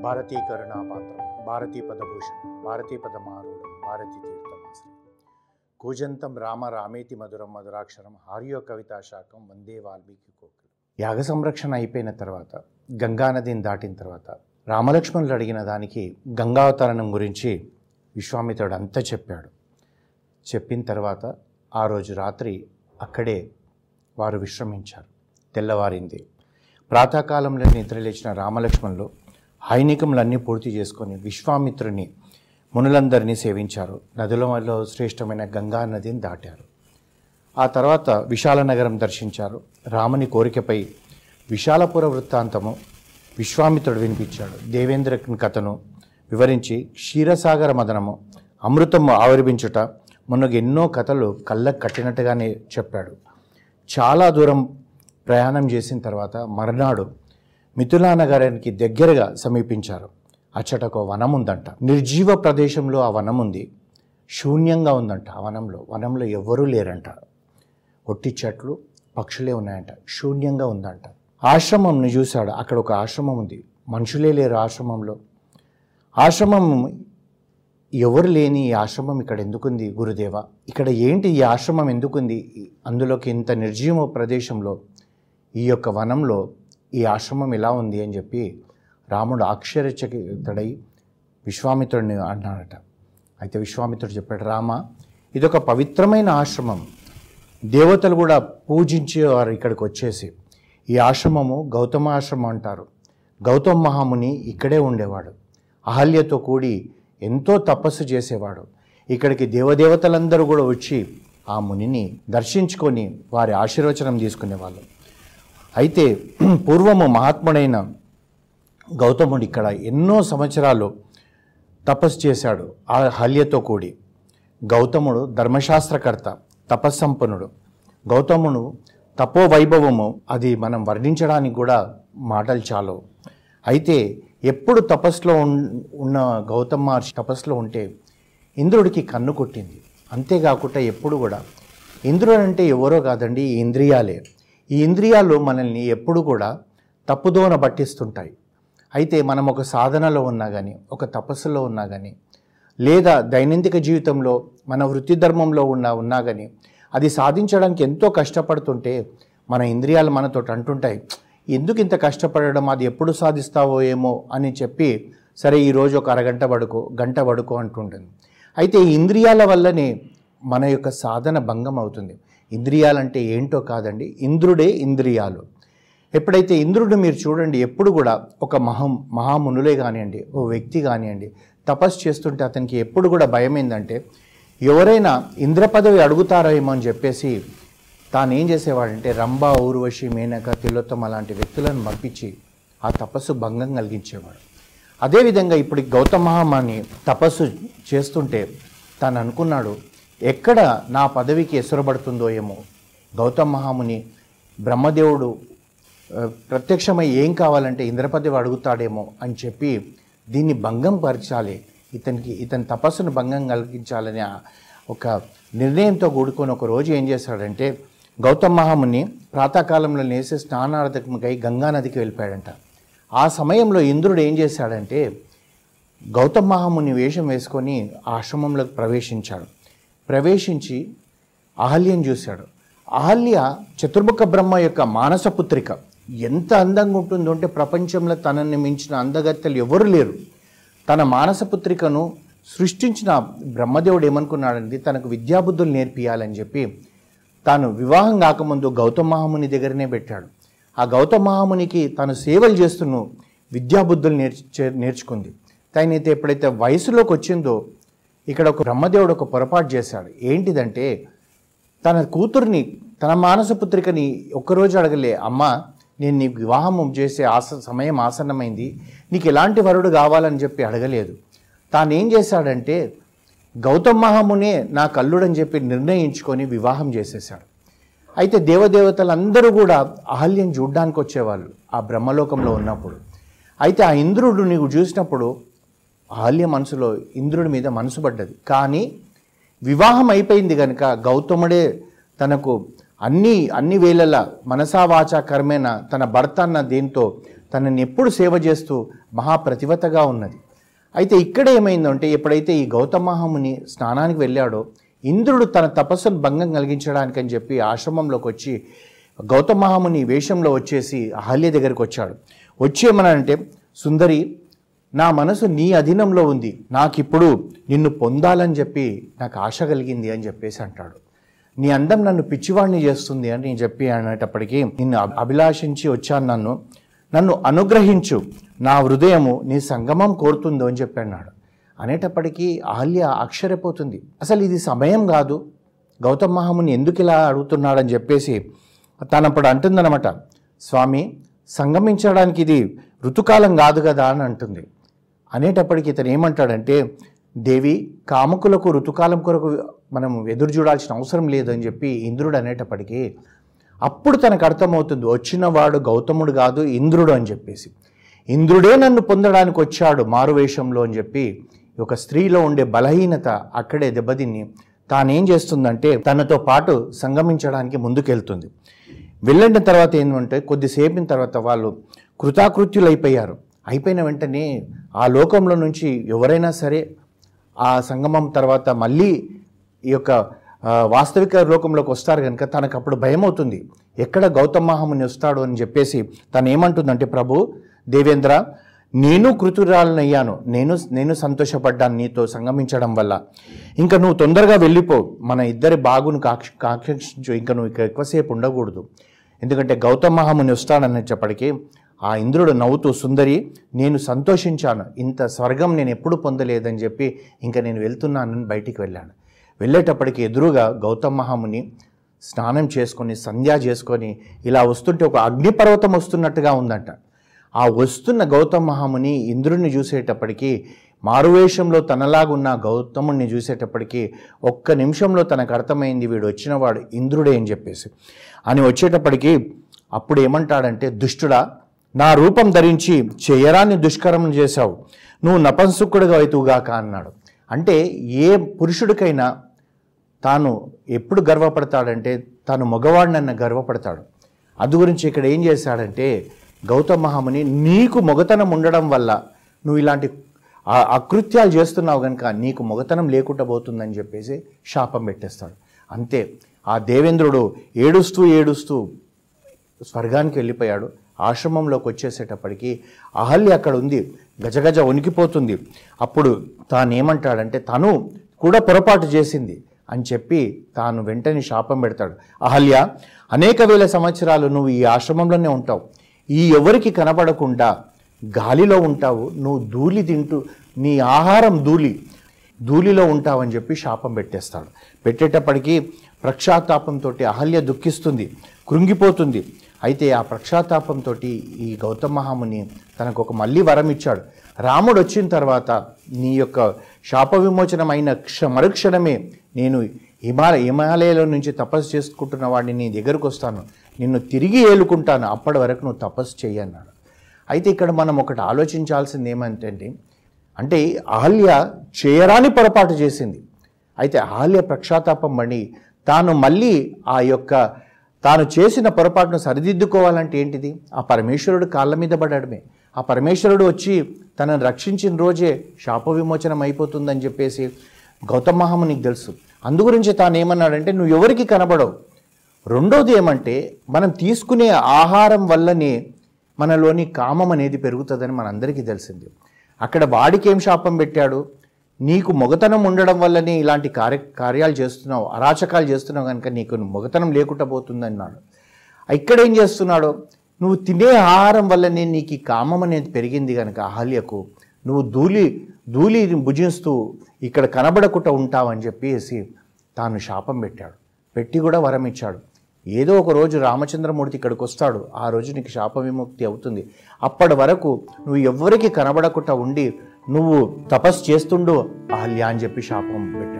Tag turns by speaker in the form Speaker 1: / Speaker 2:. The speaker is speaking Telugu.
Speaker 1: భారతీ కరుణాపాత్రం భారతీ పదభూషణం భారతీ పదమారూఢం భారతీ తీర్థమాశ్రయం. కూజంతం రామ రామేతి మధురం మధురాక్షరం హార్యో కవితా శాఖం వందే వాల్మీకి కోకిలు. యాగ సంరక్షణ అయిపోయిన తర్వాత గంగా నదిని దాటిన తర్వాత రామలక్ష్మణులు అడిగిన దానికి గంగావతరణం గురించి విశ్వామిత్రుడు అంతా చెప్పాడు. చెప్పిన తర్వాత ఆ రోజు రాత్రి అక్కడే వారు విశ్రమించారు. తెల్లవారింది. ప్రాతకాలంలో నిద్రలేచిన రామలక్ష్మణులు హైనికములన్నీ పూర్తి చేసుకొని విశ్వామిత్రుని మునులందరినీ సేవించారు. నదులలో శ్రేష్టమైన గంగా నదిని దాటారు. ఆ తర్వాత విశాల నగరం దర్శించారు. రాముని కోరికపై విశాలపుర వృత్తాంతము విశ్వామిత్రుడు వినిపించాడు. దేవేంద్ర కథను వివరించి క్షీరసాగర మదనము అమృతము ఆవిర్భించుట మనకు ఎన్నో కథలు కళ్ళకు కట్టినట్టుగానే చెప్పాడు. చాలా దూరం ప్రయాణం చేసిన తర్వాత మర్నాడు మిథులా నగరానికి దగ్గరగా సమీపించారు. అచ్చట ఒక వనం ఉందంట. నిర్జీవ ప్రదేశంలో ఆ వనం ఉంది. శూన్యంగా ఉందంట ఆ వనంలో. వనంలో ఎవ్వరూ లేరంట. ఒట్టి చెట్లు పక్షులే ఉన్నాయంట. శూన్యంగా ఉందంట. ఆశ్రమంని చూశాడు. అక్కడ ఒక ఆశ్రమం ఉంది. మనుషులే లేరు ఆశ్రమంలో. ఆశ్రమం ఎవరు లేని ఈ ఆశ్రమం ఇక్కడ ఎందుకుంది గురుదేవ? ఇక్కడ ఏంటి ఈ ఆశ్రమం ఎందుకుంది? అందులోకి ఇంత నిర్జీవ ప్రదేశంలో ఈ యొక్క వనంలో ఈ ఆశ్రమం ఇలా ఉంది అని చెప్పి రాముడు ఆశ్చర్యచకితుడై విశ్వామిత్రుడిని అన్నాడట. అయితే విశ్వామిత్రుడు చెప్పాడు రామ ఇదొక పవిత్రమైన ఆశ్రమం. దేవతలు కూడా పూజించేవారు ఇక్కడికి వచ్చేసి. ఈ ఆశ్రమము గౌతమ ఆశ్రమం అంటారు. గౌతమ మహాముని ఇక్కడే ఉండేవాడు. అహల్యతో కూడి ఎంతో తపస్సు చేసేవాడు. ఇక్కడికి దేవదేవతలందరూ కూడా వచ్చి ఆ మునిని దర్శించుకొని వారి ఆశీర్వచనం తీసుకునేవాళ్ళు. అయితే పూర్వము మహాత్ముడైన గౌతముడు ఇక్కడ ఎన్నో సంవత్సరాలు తపస్సు చేశాడు. ఆ హల్యతో కూడి గౌతముడు ధర్మశాస్త్రకర్త తపస్సంపన్నుడు. గౌతముడు తపో వైభవము అది మనం వర్ణించడానికి కూడా మాటలు చాలు అయితే ఎప్పుడు తపస్సులో ఉన్న గౌతమ్ మహర్షి తపస్సులో ఉంటే ఇంద్రుడికి కన్ను కొట్టింది. అంతేకాకుండా ఎప్పుడు కూడా ఇంద్రుడు అంటే ఎవరో కాదండి ఇంద్రియాలే. ఈ ఇంద్రియాలు మనల్ని ఎప్పుడు కూడా తప్పుదోన పట్టిస్తుంటాయి. అయితే మనం ఒక సాధనలో ఉన్నా కానీ ఒక తపస్సులో ఉన్నా కానీ లేదా దైనందిక జీవితంలో మన వృత్తి ధర్మంలో ఉన్నా ఉన్నా కానీ అది సాధించడానికి ఎంతో కష్టపడుతుంటే మన ఇంద్రియాలు మనతో అంటుంటాయి ఎందుకు ఇంత కష్టపడడం? అది ఎప్పుడు సాధిస్తావో ఏమో? అని చెప్పి సరే ఈరోజు ఒక అరగంట పడుకో గంట పడుకో అంటుంటుంది. అయితే ఇంద్రియాల వల్లనే మన యొక్క సాధన భంగం అవుతుంది. ఇంద్రియాలంటే ఏంటో కాదండి ఇంద్రుడే ఇంద్రియాలు. ఎప్పుడైతే ఇంద్రుడు మీరు చూడండి ఎప్పుడు కూడా ఒక మహం మహామునులే కానివ్వండి ఓ వ్యక్తి కానివ్వండి తపస్సు చేస్తుంటే అతనికి ఎప్పుడు కూడా భయం ఏంటంటే ఎవరైనా ఇంద్ర పదవి అడుగుతారేమో అని చెప్పేసి తాను ఏం చేసేవాడంటే రంభ ఊర్వశి మేనక తిలోత్తమ లాంటి వ్యక్తులను పంపించి ఆ తపస్సు భంగం కలిగించేవాడు. అదేవిధంగా ఇప్పుడు గౌతమహామాని గౌతమ మహామాని తపస్సు చేస్తుంటే తాను అనుకున్నాడు ఎక్కడ నా పదవికి ఎసురబడుతుందో ఏమో? గౌతమ్ మహాముని బ్రహ్మదేవుడు ప్రత్యక్షమై ఏం కావాలంటే ఇంద్రపదవి అడుగుతాడేమో అని చెప్పి దీన్ని భంగం పరచాలి. ఇతనికి ఇతని తపస్సును భంగం కలిగించాలని ఒక నిర్ణయంతో కూడుకొని ఒక రోజు ఏం చేశాడంటే గౌతమ మహాముని ప్రాతకాలంలో లేసి స్నానార్థకముకై గంగా నదికి వెళ్ళిపోయాడంట. ఆ సమయంలో ఇంద్రుడు ఏం చేశాడంటే గౌతమ మహాముని వేషం వేసుకొని ఆశ్రమంలోకి ప్రవేశించాడు. ప్రవేశించి అహల్యను చూశాడు. అహల్య చతుర్ముఖ బ్రహ్మ యొక్క మానస పుత్రిక. ఎంత అందంగా ఉంటుందో అంటే ప్రపంచంలో తనని మించిన అందగత్తెలు ఎవరు లేరు. తన మానస పుత్రికను సృష్టించిన బ్రహ్మదేవుడు ఏమనుకున్నాడంటే తనకు విద్యాబుద్ధులు నేర్పియాలని చెప్పి తాను వివాహం కాకముందు గౌతమ మహాముని దగ్గరనే పెట్టాడు. ఆ గౌతమ మహామునికి తాను సేవలు చేస్తున్న విద్యాబుద్ధులు నేర్చు నేర్చుకుంది. తనైతే ఎప్పుడైతే వయసులోకి వచ్చిందో ఇక్కడ ఒక బ్రహ్మదేవుడు ఒక పొరపాటు చేశాడు. ఏంటిదంటే తన కూతుర్ని తన మానసపుత్రికని ఒక్కరోజు అడగలే అమ్మ నేను నీకు వివాహం చేసే ఆస సమయం ఆసన్నమైంది నీకు ఎలాంటి వరుడు కావాలని చెప్పి అడగలేదు. తాను ఏం చేశాడంటే గౌతమ్ మహామునే నా కల్లుడని చెప్పి నిర్ణయించుకొని వివాహం చేసేశాడు. అయితే దేవదేవతలందరూ కూడా అహల్యం చూడ్డానికి వచ్చేవాళ్ళు ఆ బ్రహ్మలోకంలో ఉన్నప్పుడు. అయితే ఆ ఇంద్రుడు నీకు చూసినప్పుడు అహల్య మనసులో ఇంద్రుడి మీద మనసు పడ్డది. కానీ వివాహం అయిపోయింది కనుక గౌతముడే తనకు అన్ని అన్ని వేళల మనసా తన భర్త అన్న దీంతో తనని ఎప్పుడు సేవ చేస్తూ మహాప్రతివతగా ఉన్నది. అయితే ఇక్కడ ఏమైందంటే ఎప్పుడైతే ఈ గౌతమహాముని స్నానానికి వెళ్ళాడో ఇంద్రుడు తన తపస్సును భంగం కలిగించడానికని చెప్పి ఆశ్రమంలోకి వచ్చి గౌతమహాముని వేషంలో వచ్చేసి అహల్య దగ్గరికి వచ్చాడు. వచ్చి ఏమనంటే సుందరి నా మనసు నీ అధీనంలో ఉంది. నాకిప్పుడు నిన్ను పొందాలని చెప్పి నాకు ఆశ కలిగింది అని చెప్పేసి అంటాడు. నీ అందం నన్ను పిచ్చివాడిని చేస్తుంది అని నేను చెప్పి అనేటప్పటికీ నిన్ను అభిలాషించి వచ్చాను నన్ను. నన్ను అనుగ్రహించు. నా హృదయము నీ సంగమం కోరుతుందో అని చెప్పి అన్నాడు. అనేటప్పటికీ అహల్య ఆశ్చర్యపోతుంది. అసలు ఇది సమయం కాదు. గౌతమ్ మహాముని ఎందుకు ఇలా అడుగుతున్నాడని చెప్పేసి తనప్పుడు అంటుందన్నమాట. స్వామి సంగమించడానికి ఇది ఋతుకాలం కాదు కదా అని అంటుంది. అనేటప్పటికి ఇతను ఏమంటాడంటే దేవి కాముకులకు ఋతుకాలం కొరకు మనం ఎదురు చూడాల్సిన అవసరం లేదని చెప్పి ఇంద్రుడు అనేటప్పటికీ అప్పుడు తనకు అర్థమవుతుంది వచ్చినవాడు గౌతముడు కాదు ఇంద్రుడు అని చెప్పేసి. ఇంద్రుడే నన్ను పొందడానికి వచ్చాడు మారువేషంలో అని చెప్పి ఒక స్త్రీలో ఉండే బలహీనత అక్కడే దెబ్బతిని తానేం చేస్తుందంటే తనతో పాటు సంగమించడానికి ముందుకెళ్తుంది. వెళ్ళిన తర్వాత ఏంటంటే కొద్దిసేపిన తర్వాత వాళ్ళు కృతాకృత్యులైపోయారు. అయిపోయిన వెంటనే ఆ లోకంలో నుంచి ఎవరైనా సరే ఆ సంగమం తర్వాత మళ్ళీ ఈ యొక్క వాస్తవిక లోకంలోకి వస్తారు కనుక తనకు అప్పుడు భయం అవుతుంది. ఎక్కడ గౌతమ మహాముని వస్తాడు అని చెప్పేసి తను ఏమంటుందంటే ప్రభు దేవేంద్ర నేను కృతురాలనయ్యాను నేను నేను సంతోషపడ్డాను నీతో సంగమించడం వల్ల. ఇంకా నువ్వు తొందరగా వెళ్ళిపో. మన ఇద్దరి బాగును కాక్ష కాక్షించు. ఇంకా నువ్వు ఇక్కడ ఎక్కువసేపు ఉండకూడదు. ఎందుకంటే గౌతమ మహాముని వస్తాడనేటప్పటికీ ఆ ఇంద్రుడు నవ్వుతూ సుందరి నేను సంతోషించాను. ఇంత స్వర్గం నేను ఎప్పుడు పొందలేదని చెప్పి ఇంకా నేను వెళ్తున్నానని బయటికి వెళ్ళాను. వెళ్ళేటప్పటికి ఎదురుగా గౌతమ మహాముని స్నానం చేసుకొని సంధ్యా చేసుకొని ఇలా వస్తుంటే ఒక అగ్నిపర్వతం వస్తున్నట్టుగా ఉందంట. ఆ వస్తున్న గౌతమ మహాముని ఇంద్రుడిని చూసేటప్పటికీ మారువేషంలో తనలాగున్న గౌతముడిని చూసేటప్పటికీ ఒక్క నిమిషంలో తనకు అర్థమైంది వీడు వచ్చినవాడు ఇంద్రుడే అని చెప్పేసి. అని వచ్చేటప్పటికి అప్పుడు ఏమంటాడంటే దుష్టుడా నా రూపం ధరించి చేయరాని దుష్కరం చేశావు. నువ్వు నపంసుకుడుగా అవుతుగాక అన్నాడు. అంటే ఏ పురుషుడికైనా తాను ఎప్పుడు గర్వపడతాడంటే తాను మగవాడినన్న గర్వపడతాడు. అందు గురించి ఇక్కడ ఏం చేశాడంటే గౌతమ మహాముని నీకు మొగతనం ఉండడం వల్ల నువ్వు ఇలాంటి ఆ- అకృత్యాలు చేస్తున్నావు కనుక నీకు మొగతనం లేకుండా పోతుందని చెప్పేసి శాపం పెట్టేస్తాడు. అంతే. ఆ దేవేంద్రుడు ఏడుస్తూ ఏడుస్తూ స్వర్గానికి వెళ్ళిపోయాడు. ఆశ్రమంలోకి వచ్చేసేటప్పటికి అహల్య అక్కడ ఉంది. గజగజ వణికిపోతుంది. అప్పుడు తాను ఏమంటాడంటే తను కూడా పొరపాటు చేసింది అని చెప్పి తాను వెంటనే శాపం పెడతాడు. అహల్య అనేక వేల సంవత్సరాలు నువ్వు ఈ ఆశ్రమంలోనే ఉంటావు. ఈ ఎవరికి కనబడకుండా గాలిలో ఉంటావు. నువ్వు ధూళి తింటూ నీ ఆహారం ధూళి ధూళిలో ఉంటావని చెప్పి శాపం పెట్టేస్తాడు. పెట్టేటప్పటికీ ప్రక్షాతాపంతో అహల్య దుఃఖిస్తుంది. కృంగిపోతుంది. అయితే ఆ ప్రక్షాతాపంతో ఈ గౌతమ మహాముని తనకు ఒక మళ్ళీ వరం ఇచ్చాడు రాముడు వచ్చిన తర్వాత నీ యొక్క శాప విమోచనమైన క్ష మరుక్షణమే నేను హిమాల హిమాలయాల నుంచి తపస్సు చేసుకుంటున్న వాడిని నీ దగ్గరకు వస్తాను. నిన్ను తిరిగి ఏలుకుంటాను. అప్పటి వరకు నువ్వు తపస్సు చేయన్నాడు అయితే ఇక్కడ మనం ఒకటి ఆలోచించాల్సింది ఏమంటే అంటే ఆహల్య చేయరాని పొరపాటు చేసింది. అయితే ఆహల్య ప్రక్షాతాపం పడి తాను మళ్ళీ ఆ యొక్క తాను చేసిన పొరపాటును సరిదిద్దుకోవాలంటే ఏంటిది? ఆ పరమేశ్వరుడు కాళ్ళ మీద పడడమే. ఆ పరమేశ్వరుడు వచ్చి తనను రక్షించిన రోజే శాప విమోచనం అయిపోతుందని చెప్పేసి గౌతమ మహామునికి తెలుసు. అందు గురించి తాను ఏమన్నాడంటే నువ్వు ఎవరికి కనబడవు? రెండోది ఏమంటే మనం తీసుకునే ఆహారం వల్లనే మనలోని కామం అనేది పెరుగుతుందని మనందరికీ తెలిసింది. అక్కడ వాడికి ఏం శాపం పెట్టాడు? నీకు మొగతనం ఉండడం వల్లనే ఇలాంటి కార్య కార్యాలు చేస్తున్నావు అరాచకాలు చేస్తున్నావు కనుక నీకు మొగతనం లేకుండా పోతుందన్నాడు. ఇక్కడ ఏం చేస్తున్నాడో? నువ్వు తినే ఆహారం వల్లనే నీకు ఈ కామం అనేది పెరిగింది కనుక అహల్యకు నువ్వు ధూళి ధూళిని భుజిస్తూ ఇక్కడ కనబడకుండా ఉంటావని చెప్పేసి తాను శాపం పెట్టాడు. పెట్టి కూడా వరం ఇచ్చాడు. ఏదో ఒక రోజు రామచంద్రమూర్తి ఇక్కడికి వస్తాడు. ఆ రోజు నీకు శాప విముక్తి అవుతుంది. అప్పటి వరకు నువ్వు ఎవ్వరికి కనబడకుండా ఉండి నువ్వు తపస్సు చేస్తుండు అహల్య అని చెప్పి శాపం పెట్టాడు.